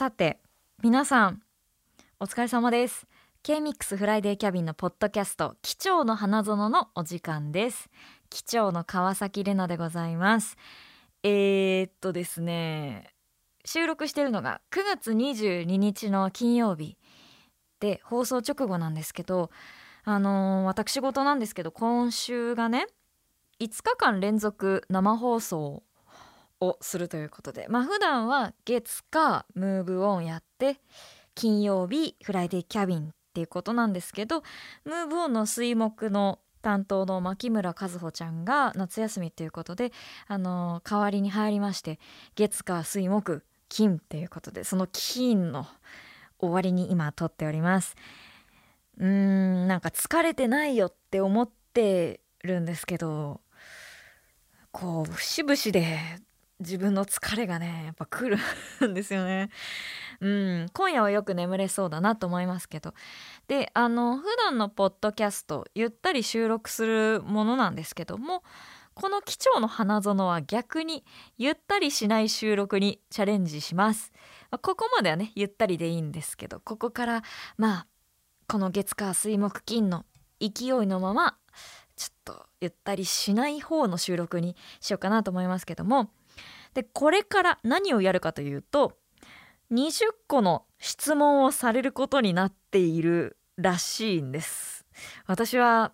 さて皆さんお疲れ様です。K-MIX フライデーキャビンのポッドキャスト「機長の花園」のお時間です。機長の川崎れなでございます。えー、っとですね収録してるのが9月22日の金曜日。で放送直後なんですけどあのー、私事なんですけど今週がね5日間連続生放送をするということで。まあ普段は月火ムーブオンやって金曜日フライデーキャビンっていうことなんですけどムーブオンの水木の担当の牧村和穂ちゃんが夏休みということであの代わりに入りまして月火水木金っていうことでその金の終わりに今撮っております。うーんなんか疲れてないよって思ってるんですけどこう節々で自分の疲れがねやっぱ来るんですよね。うん、今夜はよく眠れそうだなと思いますけどであの普段のポッドキャストゆったり収録するものなんですけどもこの機長の花園は逆にゆったりしない収録にチャレンジします。まあ、ここまではねゆったりでいいんですけどここからまあこの月火水木金の勢いのままちょっとゆったりしない方の収録にしようかなと思いますけどもでこれから何をやるかというと20個の質問をされることになっているらしいんです。私は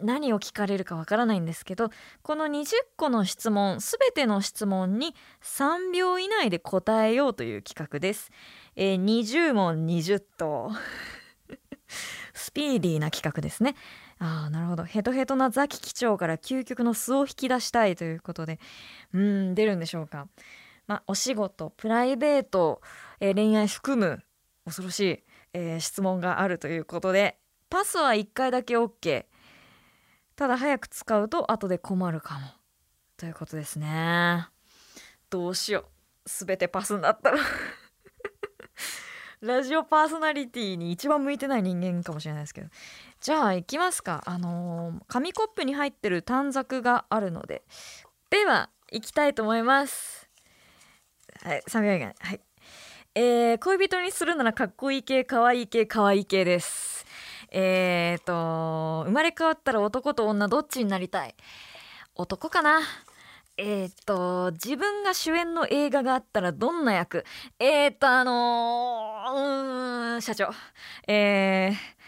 何を聞かれるかわからないんですけどこの20個の質問すべての質問に3秒以内で答えようという企画です、えー、20問20答。スピーディーな企画ですね。ああなるほど。ヘトヘトなザキ機長から究極の素を引き出したいということで。うん出るんでしょうか。まあお仕事プライベート、えー、恋愛含む恐ろしい、えー、質問があるということでパスは1回だけ OK ただ早く使うと後で困るかも。ということですね。どうしよう。全てパスになったら。ラジオパーソナリティに一番向いてない人間かもしれないですけど。じゃあ行きますか。あのー、紙コップに入ってる短冊があるので。では行きたいと思います。はい3秒以外はい。えー、恋人にするならかっこいい系かわいい系かわいい系です。えーと生まれ変わったら男と女どっちになりたい？男かな。えっ、ー、と自分が主演の映画があったらどんな役？えっ、ー、とあのー、社長。えー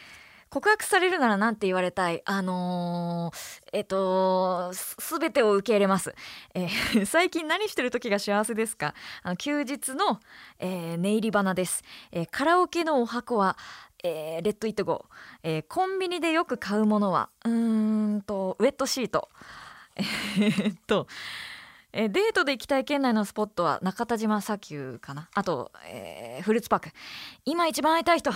告白されるなら何て言われたい？あのー、えっと全てを受け入れます、えー、最近何してる時が幸せですか？あの休日の、えー、寝入り花です、え、カラオケのお箱はえー、レッドイットゴー、え、コンビニでよく買うものはうーんとウェットシート。え、っとえ、デートで行きたい県内のスポットは中田島砂丘かな？あと、えー、フルーツパーク。今一番会いたい人。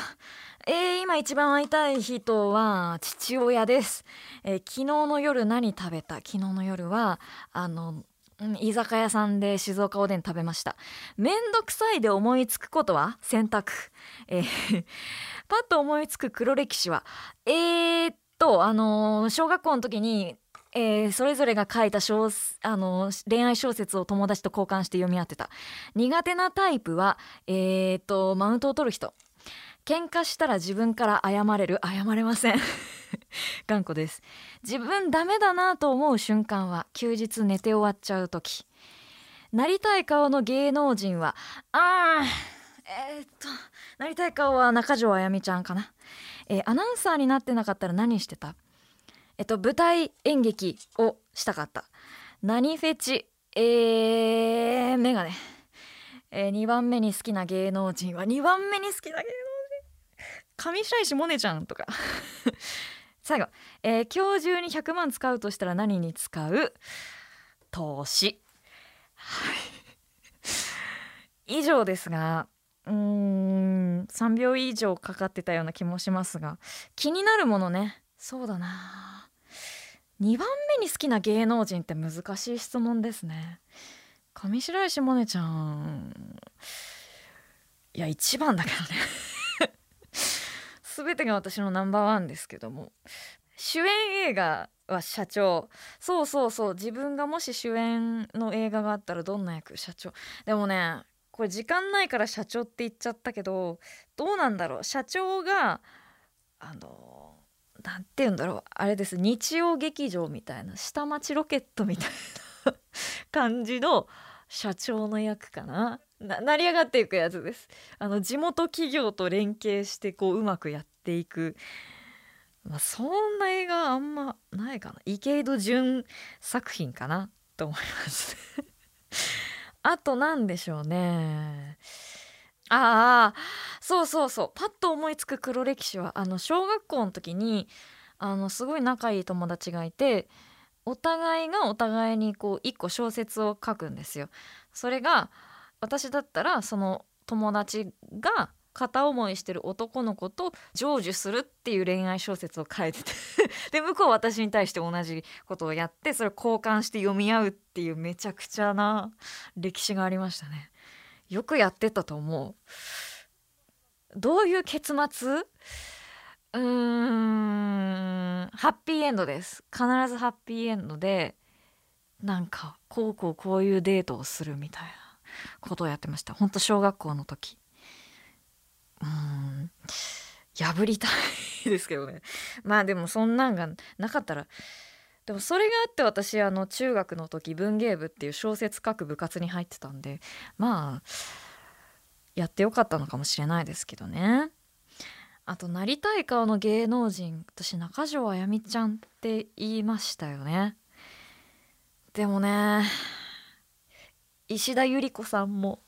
えー、今一番会いたい人は父親です、えー、昨日の夜何食べた？昨日の夜はあの居酒屋さんで静岡おでん食べました。めんどくさいで思いつくことは？選択、えー、パッと思いつく黒歴史は？えー、っとあの、小学校の時にえー、それぞれが書いた小あの恋愛小説を友達と交換して読み合ってた。苦手なタイプはえー、とマウントを取る人。喧嘩したら自分から謝れる。謝れません。頑固です。自分ダメだなと思う瞬間は休日寝て終わっちゃう時。なりたい顔の芸能人はあーえー、っとなりたい顔は中条あやみちゃんかな、えー、アナウンサーになってなかったら何してた？えっと舞台演劇をしたかった。何フェチ？えー、メガネ、えー、2番目に好きな芸能人は？2番目に好きな芸能人。上白石萌音ちゃんとか。最後、えー、今日中に100万使うとしたら何に使う？投資。はい。以上ですがうーん3秒以上かかってたような気もしますが気になるものね。そうだな。2番目に好きな芸能人って難しい質問ですね。上白石萌音ちゃん。いや一番だけどね。全てが私のナンバーワンですけども。主演映画は社長。そうそうそう。自分がもし主演の映画があったらどんな役社長。でもねこれ時間ないから社長って言っちゃったけどどうなんだろう。社長があのなんて言うんだろうあれです。日曜劇場みたいな下町ロケットみたいな感じの社長の役かな。な成り上がっていくやつです。あの地元企業と連携してこううまくやっていく。まあ、そんな映画あんまないかな。池井戸潤作品かなと思います。あと何でしょうね。ああそうそうそうパッと思いつく黒歴史はあの小学校の時にあのすごい仲いい友達がいてお互いがお互いにこう一個小説を書くんですよ。それが私だったらその友達が片思いしてる男の子と成就するっていう恋愛小説を書いててで向こうは私に対して同じことをやってそれを交換して読み合うっていうめちゃくちゃな歴史がありましたね。よくやってたと思う。どういう結末？うーん。ハッピーエンドです。必ずハッピーエンドでなんかこうこうこういうデートをするみたいなことをやってました。ほんと小学校の時。うん。破りたいですけどね。まあでもそんなんがなかったらでもそれがあって私あの中学の時文芸部っていう小説書く部活に入ってたんでまあやってよかったのかもしれないですけどね。あとなりたい顔の芸能人私中条あやみちゃんって言いましたよね。でもね石田ゆり子さんも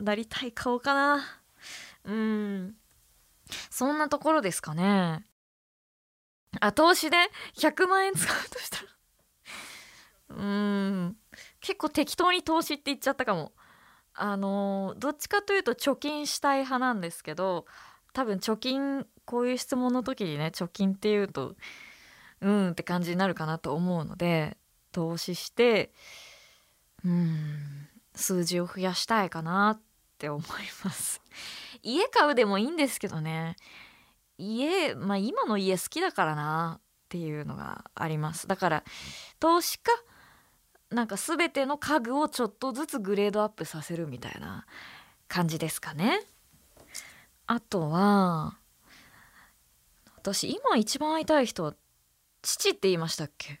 なりたい顔かな。うん。そんなところですかね。あ投資で100万円使うとしたら。うん。結構適当に投資って言っちゃったかも。あのどっちかというと貯金したい派なんですけど多分貯金こういう質問の時にね貯金っていうとうんって感じになるかなと思うので投資してうん数字を増やしたいかなって思います。家買うでもいいんですけどね。家まあ今の家好きだからなっていうのがあります。だから投資かなんか全ての家具をちょっとずつグレードアップさせるみたいな感じですかね。あとは私今一番会いたい人は父って言いましたっけ？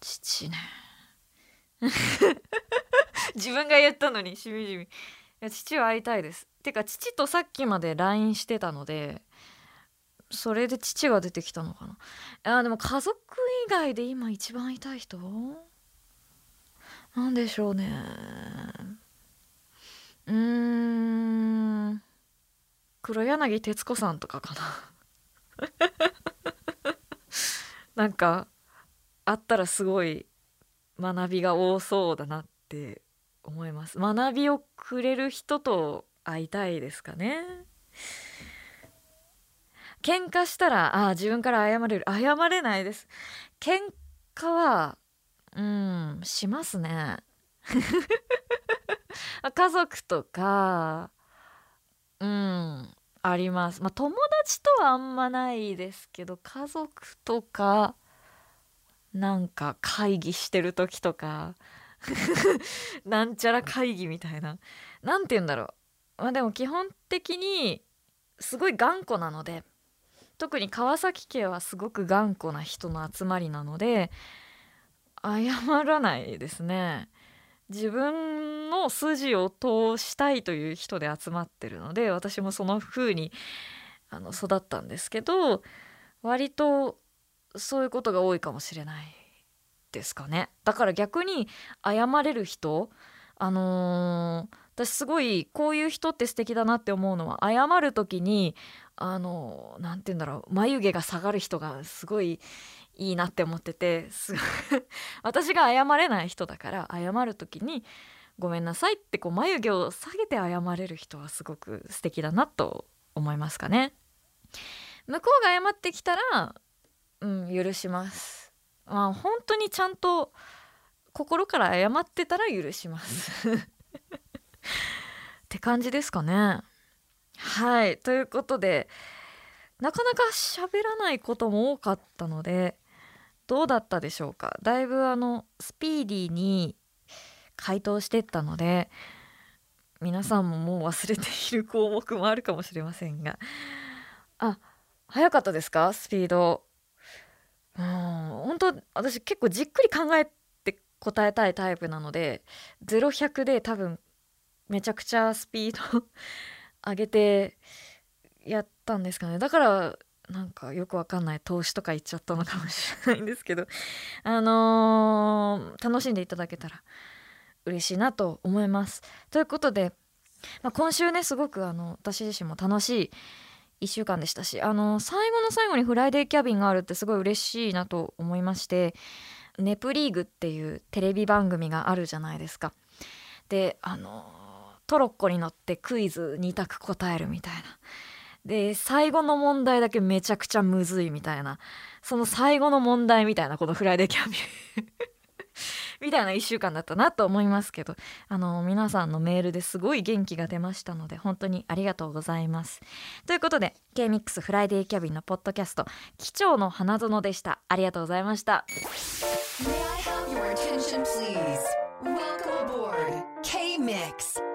父ね。自分が言ったのにしみじみ。や父は会いたいです。てか父とさっきまで LINE してたのでそれで父が出てきたのかな。あでも家族以外で今一番会いたい人？なんでしょうね。うーん。黒柳徹子さんとかかな。なんかあったらすごい学びが多そうだなって思います。学びをくれる人と会いたいですかね。喧嘩したらあ自分から謝れる。謝れないです。喧嘩はうんしますね。家族とかうんあります。まあ友達とはあんまないですけど家族とかなんか会議してる時とか なんちゃら会議みたいな。何て言うんだろう。まあでも基本的にすごい頑固なので特に川崎家はすごく頑固な人の集まりなので謝らないですね。自分の筋を通したいという人で集まってるので私もその風にあに育ったんですけど割とそういうことが多いかもしれない。ですかねだから逆に謝れる人あのー、私すごいこういう人って素敵だなって思うのは謝る時にあの何、ー、て言うんだろう眉毛が下がる人がすごいいいなって思ってて 私が謝れない人だから謝る時に「ごめんなさい」ってこう眉毛を下げて謝れる人はすごく素敵だなと思いますかね。向こうが謝ってきたらうん許しますまあ本当にちゃんと心から謝ってたら許します。って感じですかね。はい。ということでなかなか喋らないことも多かったのでどうだったでしょうか。だいぶあのスピーディーに回答してったので皆さんももう忘れている項目もあるかもしれませんが。あ早かったですか？スピード。うん本当私結構じっくり考えて答えたいタイプなので0100で多分めちゃくちゃスピード上げてやったんですかねだからなんかよくわかんない投資とか言っちゃったのかもしれないんですけどあのー、楽しんでいただけたら嬉しいなと思います。ということで、まあ、今週ねすごくあの私自身も楽しい1週間でしたしあの最後の最後にフライデーキャビンがあるってすごい嬉しいなと思いまして「ネプリーグ」っていうテレビ番組があるじゃないですか。であのトロッコに乗ってクイズ2択答えるみたいな。で最後の問題だけめちゃくちゃむずいみたいなその最後の問題みたいなこのフライデーキャビン みたいな1週間だったなと思いますけどあの皆さんのメールですごい元気が出ましたので本当にありがとうございます。ということで K-MIX フライデーキャビンのポッドキャスト機長の花園でした。ありがとうございました。K-MIX Friday Cabin